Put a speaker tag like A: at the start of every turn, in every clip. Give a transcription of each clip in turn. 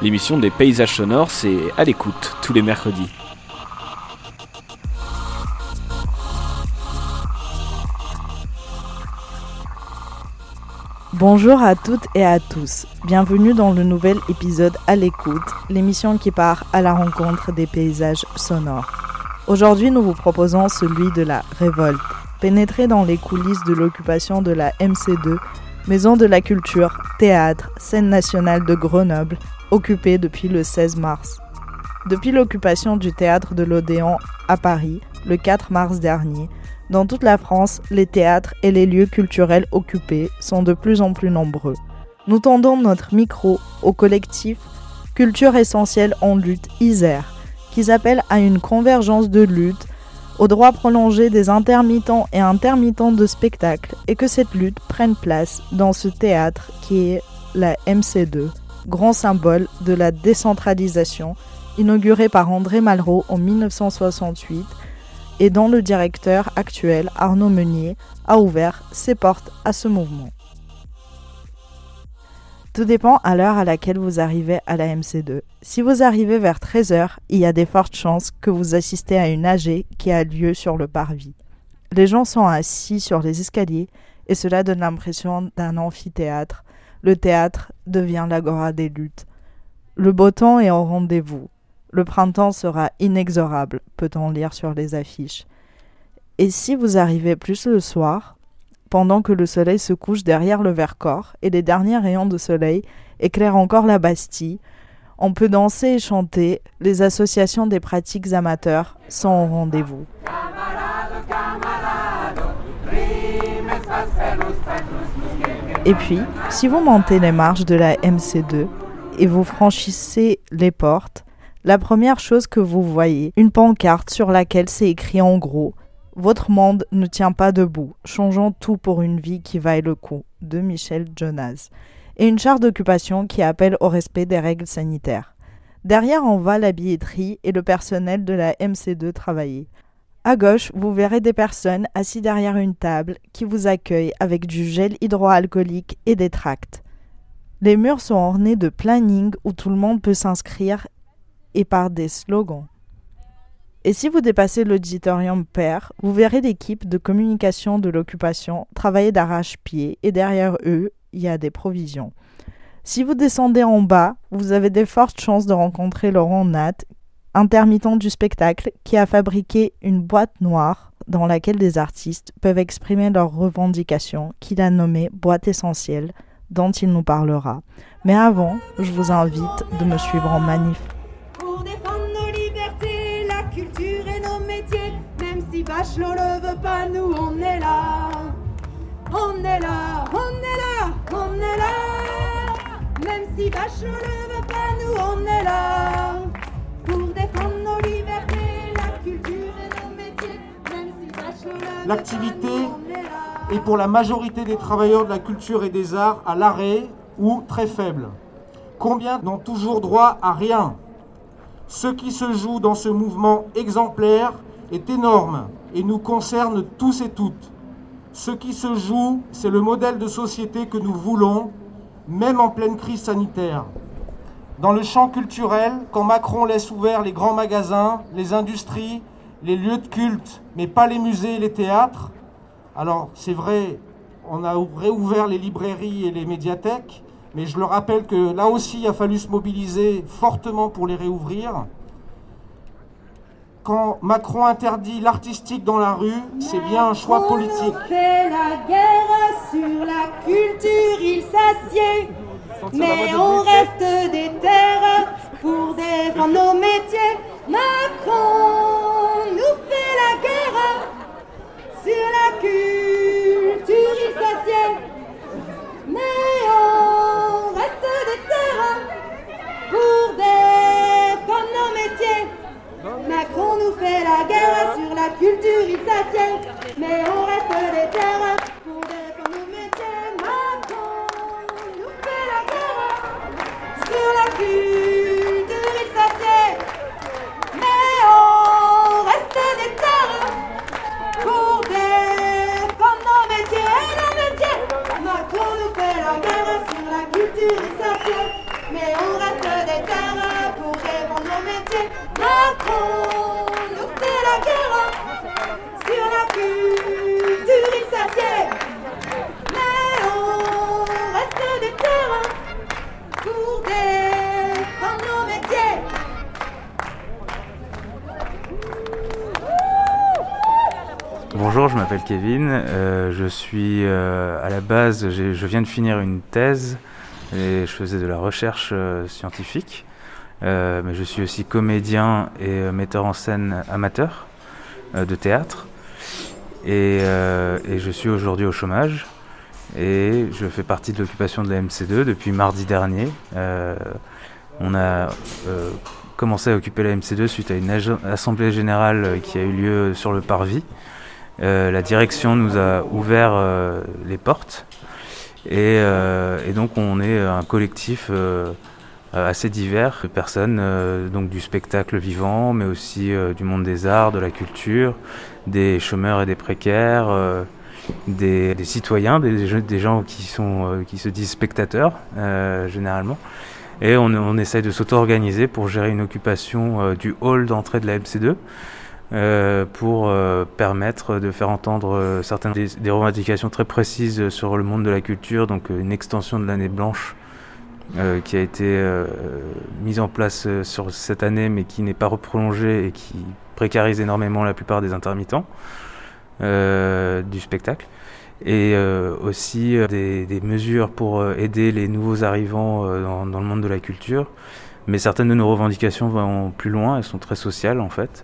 A: L'émission des paysages sonores, c'est à l'écoute tous les mercredis.
B: Bonjour à toutes et à tous. Bienvenue dans le nouvel épisode À l'écoute, l'émission qui part à la rencontre des paysages sonores. Aujourd'hui, nous vous proposons celui de la révolte. Pénétrer dans les coulisses de l'occupation de la MC2, Maison de la Culture, théâtre, scène nationale de Grenoble, occupée depuis le 16 mars. Depuis l'occupation du théâtre de l'Odéon à Paris, le 4 mars dernier, dans toute la France, les théâtres et les lieux culturels occupés sont de plus en plus nombreux. Nous tendons notre micro au collectif Culture essentielle en lutte Isère, qui appelle à une convergence de lutte, au droit prolongé des intermittents et intermittents de spectacle, et que cette lutte prenne place dans ce théâtre qui est la MC2, grand symbole de la décentralisation, inauguré par André Malraux en 1968 et dont le directeur actuel, Arnaud Meunier, a ouvert ses portes à ce mouvement. Tout dépend à l'heure à laquelle vous arrivez à la MC2. Si vous arrivez vers 13h, il y a des fortes chances que vous assistez à une AG qui a lieu sur le parvis. Les gens sont assis sur les escaliers et cela donne l'impression d'un amphithéâtre. Le théâtre devient l'agora des luttes. Le beau temps est au rendez-vous. Le printemps sera inexorable, peut-on lire sur les affiches. Et si vous arrivez plus le soir, pendant que le soleil se couche derrière le Vercors et les derniers rayons de soleil éclairent encore la Bastille, on peut danser et chanter, les associations des pratiques amateurs sont au rendez-vous. Et puis, si vous montez les marches de la MC2 et vous franchissez les portes, la première chose que vous voyez, une pancarte sur laquelle c'est écrit en gros Votre monde ne tient pas debout, changeons tout pour une vie qui vaille le coup, de Michel Jonas, et une charte d'occupation qui appelle au respect des règles sanitaires. Derrière, on voit la billetterie et le personnel de la MC2 travailler. À gauche, vous verrez des personnes assises derrière une table qui vous accueillent avec du gel hydroalcoolique et des tracts. Les murs sont ornés de planning où tout le monde peut s'inscrire et par des slogans. Et si vous dépassez l'auditorium pair, vous verrez l'équipe de communication de l'occupation travailler d'arrache-pied et derrière eux, il y a des provisions. Si vous descendez en bas, vous avez de fortes chances de rencontrer Laurent Nat, intermittent du spectacle, qui a fabriqué une boîte noire dans laquelle des artistes peuvent exprimer leurs revendications, qu'il a nommée boîte essentielle, dont il nous parlera. Mais avant, je vous invite de me suivre en manif.
C: Bachelot le veut pas, nous on est là. On est là, on est là, on est là. Même si Bachelot le veut pas, nous on est là. Pour défendre nos libertés, la culture et nos métiers. Même si Bachelot le
D: L'activité est pour la majorité des travailleurs de la culture et des arts à l'arrêt ou très faible. Combien n'ont toujours droit à rien? Ce qui se joue dans ce mouvement exemplaire est énorme et nous concerne tous et toutes. Ce qui se joue, c'est le modèle de société que nous voulons, même en pleine crise sanitaire. Dans le champ culturel, quand Macron laisse ouverts les grands magasins, les industries, les lieux de culte, mais pas les musées et les théâtres, alors c'est vrai, on a réouvert les librairies et les médiathèques, mais je le rappelle que là aussi, il a fallu se mobiliser fortement pour les réouvrir quand Macron interdit l'artistique dans la rue, c'est bien un choix politique.
C: Fait la guerre sur la culture, il s'assied. Mais on reste des terres pour défendre nos métiers. Macron Macron nous fait la guerre sur la culture, il s'assied. Mais on reste des terres
E: Bonjour, je m'appelle Kevin. Euh, je suis euh, à la base, je viens de finir une thèse et je faisais de la recherche euh, scientifique. mais je suis aussi comédien et metteur en scène amateur de théâtre. Et, et je suis aujourd'hui au chômage. Et je fais partie de l'occupation de la MC2 depuis mardi dernier. on a commencé à occuper la MC2 suite à une assemblée générale qui a eu lieu sur le parvis. Euh, la direction nous a ouvert euh, les portes et, euh, et, donc on est un collectif assez divers de personnes donc du spectacle vivant mais aussi du monde des arts, de la culture, des chômeurs et des précaires, des, des, citoyens, des, des, gens qui, sont, qui se disent spectateurs généralement. Et on, on essaye de s'auto-organiser pour gérer une occupation du hall d'entrée de la MC2. Euh, pour euh, permettre de faire entendre euh, certaines des, revendications très précises sur le monde de la culture, donc une extension de l'année blanche qui a été mise en place sur cette année mais qui n'est pas reprolongée et qui précarise énormément la plupart des intermittents du spectacle et aussi des, des, mesures pour aider les nouveaux arrivants dans, dans, le monde de la culture. Mais certaines de nos revendications vont plus loin, elles sont très sociales en fait.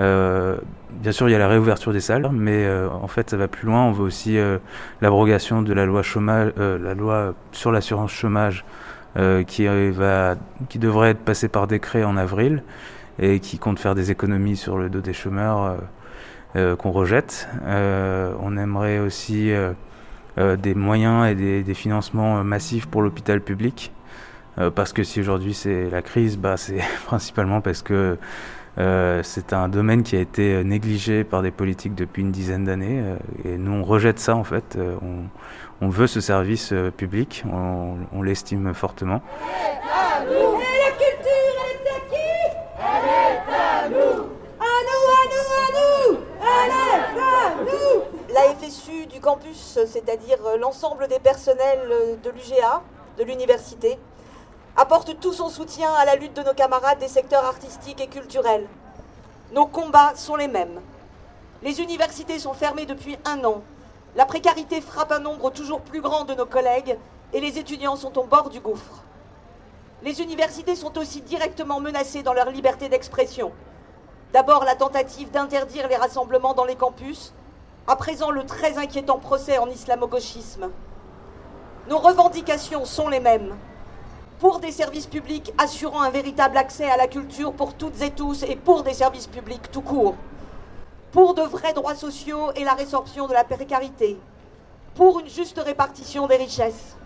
E: Euh, bien sûr, il y a la réouverture des salles, mais euh, en fait, ça va plus loin. On veut aussi euh, l'abrogation de la loi chômage, la loi sur l'assurance chômage, qui va, qui devrait être passée par décret en avril et qui compte faire des économies sur le dos des chômeurs qu'on rejette. on aimerait aussi des moyens et des, des financements massifs pour l'hôpital public. parce que si aujourd'hui c'est la crise, bah, c'est principalement parce que euh, c'est un domaine qui a été négligé par des politiques depuis une dizaine d'années euh, et nous on rejette ça en fait. Euh, on, veut ce service public, on, l'estime fortement.
C: La
F: FSU du campus, c'est-à-dire l'ensemble des personnels de l'UGA, de l'université, apporte tout son soutien à la lutte de nos camarades des secteurs artistiques et culturels. Nos combats sont les mêmes. Les universités sont fermées depuis un an. La précarité frappe un nombre toujours plus grand de nos collègues et les étudiants sont au bord du gouffre. Les universités sont aussi directement menacées dans leur liberté d'expression. D'abord la tentative d'interdire les rassemblements dans les campus, à présent le très inquiétant procès en islamo-gauchisme. Nos revendications sont les mêmes pour des services publics assurant un véritable accès à la culture pour toutes et tous et pour des services publics tout court, pour de vrais droits sociaux et la résorption de la précarité, pour une juste répartition des richesses.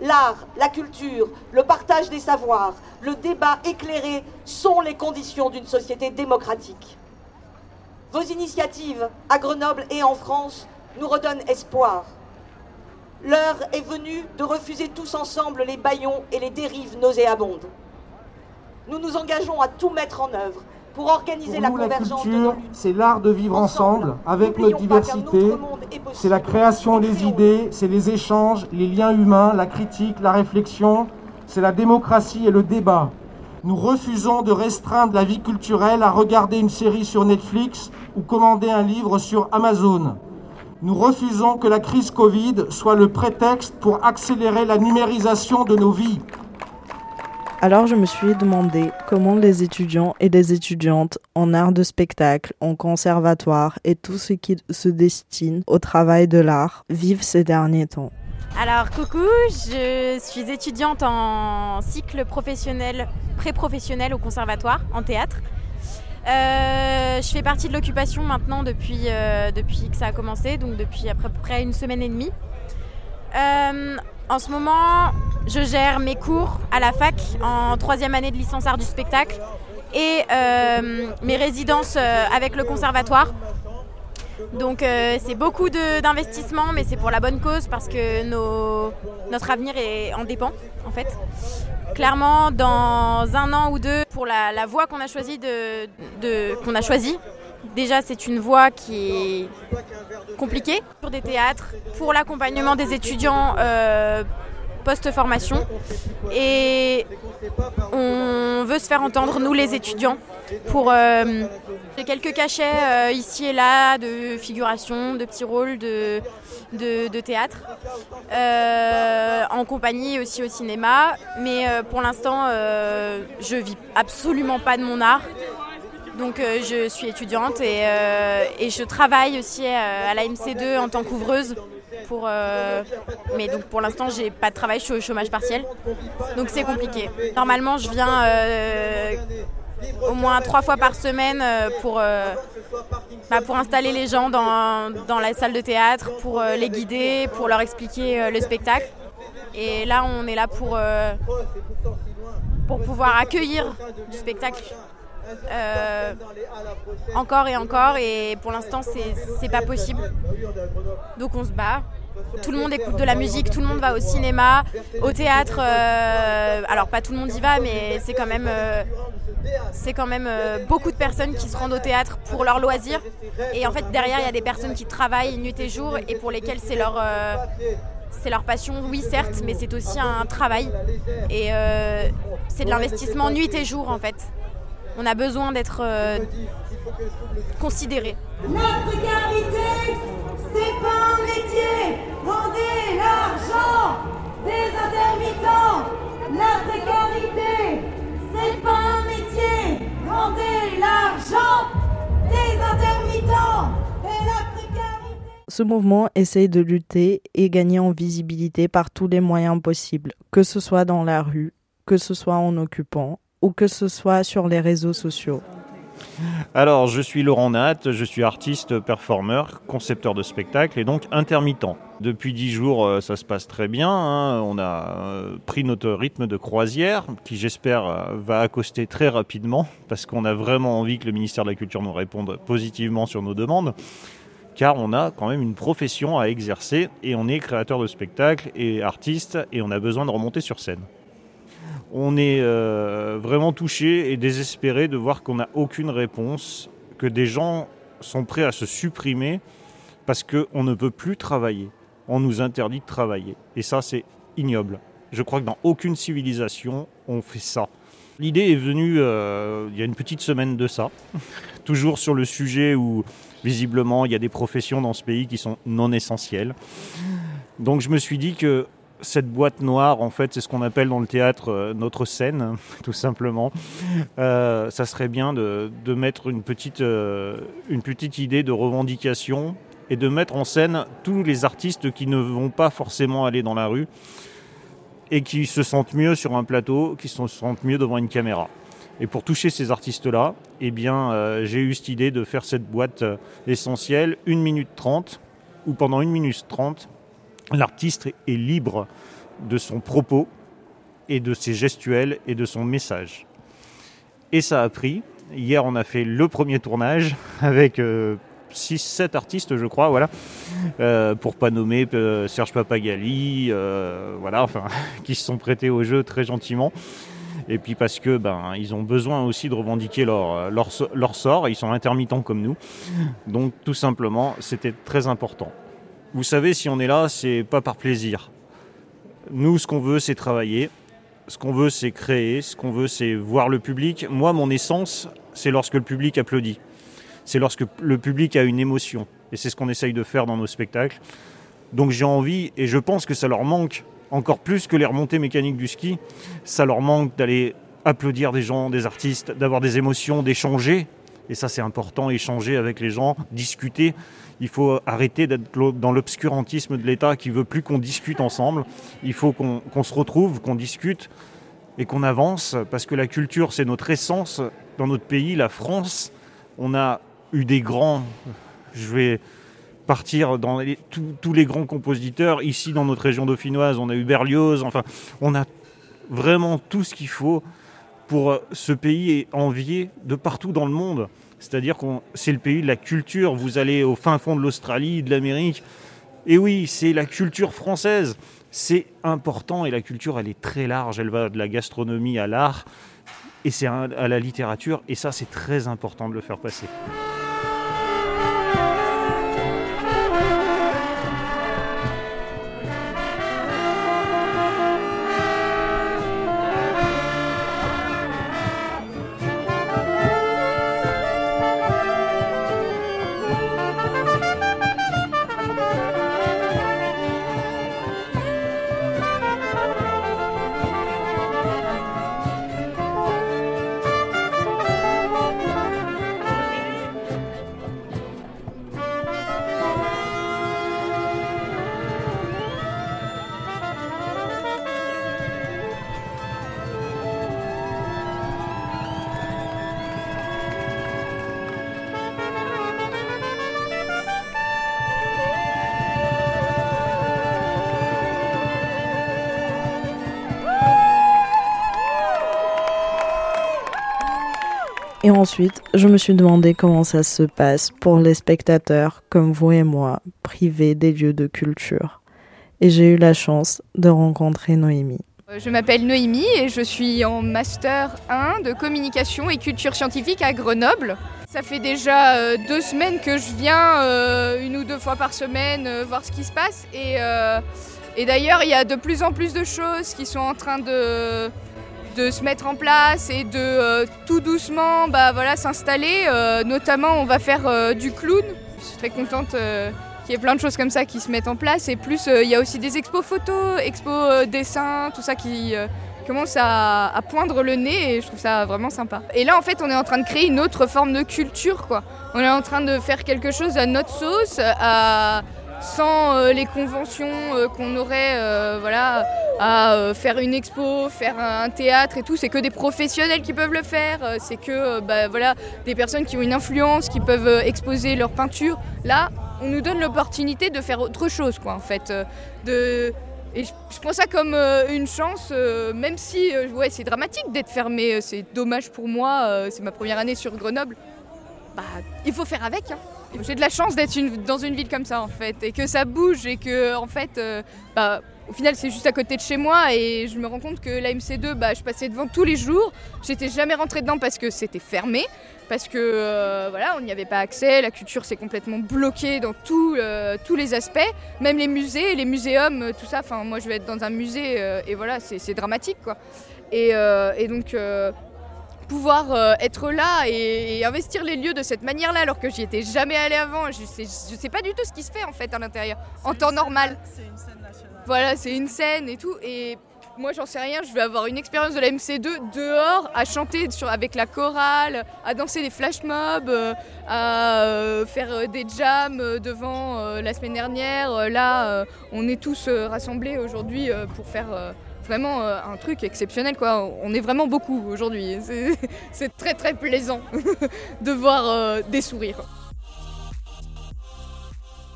F: L'art, la culture, le partage des savoirs, le débat éclairé sont les conditions d'une société démocratique. Vos initiatives à Grenoble et en France nous redonnent espoir. L'heure est venue de refuser tous ensemble les baillons et les dérives nauséabondes. Nous nous engageons à tout mettre en œuvre pour organiser
D: la
F: convergence
D: la culture, c'est l'art de vivre ensemble, avec notre diversité. C'est la création des idées, c'est les échanges, les liens humains, la critique, la réflexion. C'est la démocratie et le débat. Nous refusons de restreindre la vie culturelle à regarder une série sur Netflix ou commander un livre sur Amazon. Nous refusons que la crise Covid soit le prétexte pour accélérer la numérisation de nos vies.
B: Alors je me suis demandé comment les étudiants et les étudiantes en art de spectacle, en conservatoire et tout ce qui se destine au travail de l'art vivent ces derniers temps.
G: Alors coucou, je suis étudiante en cycle professionnel, pré-professionnel au conservatoire en théâtre. Euh, je fais partie de l'occupation maintenant depuis, euh, depuis que ça a commencé, donc depuis à peu près une semaine et demie. Euh, en ce moment, je gère mes cours à la fac en troisième année de licence art du spectacle et mes résidences avec le conservatoire. Donc c'est beaucoup d'investissement, mais c'est pour la bonne cause parce que nos, notre avenir est en dépend en fait clairement dans un an ou deux pour la, voie qu'on a choisi de, qu'on a choisi. Déjà, c'est une voie qui est compliquée pour des théâtres, pour l'accompagnement des étudiants euh, post-formation. Et on veut se faire entendre, nous les étudiants, pour euh, quelques cachets euh, ici et là de figuration, de petits rôles de, théâtre, euh, en compagnie aussi au cinéma. Mais pour l'instant, je vis absolument pas de mon art. Donc je suis étudiante et, je travaille aussi euh, à la MC2 en tant qu'ouvreuse. Euh, mais donc pour l'instant j'ai pas de travail, je suis au chômage partiel. Donc c'est compliqué. Normalement je viens euh, au moins trois fois par semaine euh, pour, bah, pour installer les gens dans, la salle de théâtre, pour les guider, pour leur expliquer le spectacle. Et là on est là pour pouvoir accueillir du spectacle euh, encore et encore et pour l'instant c'est pas possible donc on se bat tout le monde écoute de la musique tout le monde va au cinéma au théâtre euh, alors pas tout le monde y va mais c'est quand même euh, c'est quand même beaucoup de personnes qui se rendent au théâtre pour leur loisir et en fait derrière il y a des personnes qui travaillent nuit et jour et pour lesquelles c'est leur c'est leur passion, oui certes, mais c'est aussi un travail. Et c'est de l'investissement nuit et jour en fait. On a besoin d'être euh, considéré.
C: La précarité, c'est pas un métier. Rendez l'argent des intermittents. La précarité, c'est pas un métier. Rendez l'argent des intermittents. Et la précarité.
B: Ce mouvement essaye de lutter et gagner en visibilité par tous les moyens possibles, que ce soit dans la rue, que ce soit en occupant ou que ce soit sur les réseaux sociaux.
H: Alors, je suis Laurent Nat, je suis artiste, performeur, concepteur de spectacle et donc intermittent. Depuis dix jours, euh, ça se passe très bien. hein. On a euh, pris notre rythme de croisière, qui j'espère euh, va accoster très rapidement, parce qu'on a vraiment envie que le ministère de la Culture nous réponde positivement sur nos demandes. Car on a quand même une profession à exercer et on est créateur de spectacles et artiste et on a besoin de remonter sur scène. On est euh, vraiment touché et désespéré de voir qu'on n'a aucune réponse, que des gens sont prêts à se supprimer parce qu'on ne peut plus travailler. On nous interdit de travailler. Et ça, c'est ignoble. Je crois que dans aucune civilisation, on fait ça. L'idée est venue euh, il y a une petite semaine de ça, toujours sur le sujet où visiblement il y a des professions dans ce pays qui sont non essentielles. Donc je me suis dit que cette boîte noire, en fait, c'est ce qu'on appelle dans le théâtre euh, notre scène, tout simplement. Euh, ça serait bien de, mettre une petite, euh, une petite idée de revendication et de mettre en scène tous les artistes qui ne vont pas forcément aller dans la rue et qui se sentent mieux sur un plateau, qui se sentent mieux devant une caméra. Et pour toucher ces artistes-là, eh bien, j'ai eu cette idée de faire cette boîte essentielle, 1 minute 30, où pendant 1 minute 30, l'artiste est libre de son propos et de ses gestuels et de son message. Et ça a pris. Hier, on a fait le premier tournage avec 6-7 artistes, je crois, voilà, Euh, pour pas nommer euh, Serge Papagali, euh, voilà, qui se sont prêtés au jeu très gentiment. Et puis parce que ben ils ont besoin aussi de revendiquer leur, leur, leur sort, ils sont intermittents comme nous. Donc tout simplement, c'était très important. Vous savez, si on est là, c'est pas par plaisir. Nous, ce qu'on veut, c'est travailler. Ce qu'on veut, c'est créer. Ce qu'on veut, c'est voir le public. Moi, mon essence, c'est lorsque le public applaudit. C'est lorsque le public a une émotion. Et c'est ce qu'on essaye de faire dans nos spectacles. Donc j'ai envie, et je pense que ça leur manque encore plus que les remontées mécaniques du ski, ça leur manque d'aller applaudir des gens, des artistes, d'avoir des émotions, d'échanger. Et ça, c'est important, échanger avec les gens, discuter. Il faut arrêter d'être dans l'obscurantisme de l'État qui veut plus qu'on discute ensemble. Il faut qu'on se retrouve, qu'on discute et qu'on avance, parce que la culture, c'est notre essence dans notre pays, la France. On a eu des grands, je vais partir dans tous les grands compositeurs. Ici, dans notre région dauphinoise, on a eu Berlioz, enfin, on a vraiment tout ce qu'il faut pour euh, ce pays est envié de partout dans le monde. C'est-à-dire que c'est le pays de la culture. Vous allez au fin fond de l'Australie, de l'Amérique. Et oui, c'est la culture française. C'est important et la culture, elle est très large. Elle va de la gastronomie à l'art et c'est à la littérature. Et ça, c'est très important de le faire passer.
B: Et ensuite, je me suis demandé comment ça se passe pour les spectateurs comme vous et moi, privés des lieux de culture. Et j'ai eu la chance de rencontrer Noémie.
I: Euh, je m'appelle Noémie et je suis en master 1 de communication et culture scientifique à Grenoble. Ça fait déjà euh, deux semaines que je viens euh, une ou deux fois par semaine voir ce qui se passe et, et d'ailleurs il y a de plus en plus de choses qui sont en train de, de se mettre en place et de tout doucement bah, voilà, s'installer. notamment on va faire du clown. Je suis très contente qu'il y ait plein de choses comme ça qui se mettent en place. Et plus, euh, il y a aussi des expos photos, expos euh, dessins, tout ça qui euh, commence à, poindre le nez et je trouve ça vraiment sympa. Et là, en fait, on est en train de créer une autre forme de culture, quoi. On est en train de faire quelque chose à notre sauce, sans les conventions qu'on aurait, voilà, à faire une expo, faire un théâtre et tout. C'est que des professionnels qui peuvent le faire. c'est que, bah, voilà, des personnes qui ont une influence, qui peuvent exposer leur peinture. Là, on nous donne l'opportunité de faire autre chose, quoi, en fait. Euh, je, prends ça comme euh, une chance, euh, même si ouais, c'est dramatique d'être fermé, c'est dommage pour moi, c'est ma première année sur Grenoble. Bah, il faut faire avec. Hein. J'ai de la chance d'être dans une ville comme ça, en fait, et que ça bouge, et que, en fait, bah, au final, c'est juste à côté de chez moi et je me rends compte que la MC2, bah, je passais devant tous les jours. J'étais jamais rentrée dedans parce que c'était fermé, parce que euh, voilà, on n'y avait pas accès. La culture s'est complètement bloquée dans euh, tous les aspects, même les musées, les muséums, tout ça. Enfin, moi, je vais être dans un musée euh, et voilà, c'est dramatique, quoi. Et donc pouvoir être là et, investir les lieux de cette manière-là alors que j'y étais jamais allée avant. Je sais, je sais pas du tout ce qui se fait en fait à l'intérieur en temps normal. Voilà, c'est une scène et tout. Et moi, j'en sais rien. Je vais avoir une expérience de la MC2 dehors, à chanter sur, avec la chorale, à danser des flash mobs, euh, à euh, faire euh, des jams devant la semaine dernière. Là, on est tous rassemblés aujourd'hui pour faire vraiment un truc exceptionnel. Quoi. On est vraiment beaucoup aujourd'hui. C'est très très plaisant de voir des sourires.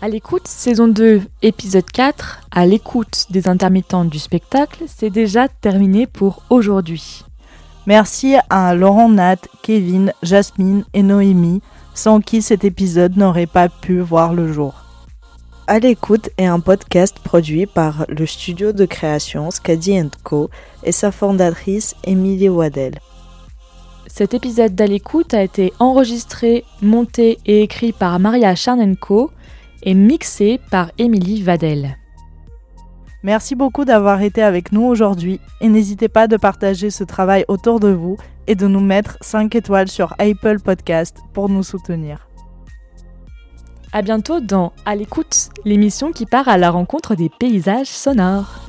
J: À l'écoute, saison 2, épisode 4, à l'écoute des intermittents du spectacle, c'est déjà terminé pour aujourd'hui.
B: Merci à Laurent Nat, Kevin, Jasmine et Noémie, sans qui cet épisode n'aurait pas pu voir le jour. À l'écoute est un podcast produit par le studio de création Scadi Co et sa fondatrice Émilie Waddell.
J: Cet épisode d'À l'écoute a été enregistré, monté et écrit par Maria Charnenko et mixé par Émilie Vadel.
B: Merci beaucoup d'avoir été avec nous aujourd'hui et n'hésitez pas de partager ce travail autour de vous et de nous mettre 5 étoiles sur Apple Podcast pour nous soutenir.
J: À bientôt dans À l'écoute, l'émission qui part à la rencontre des paysages sonores.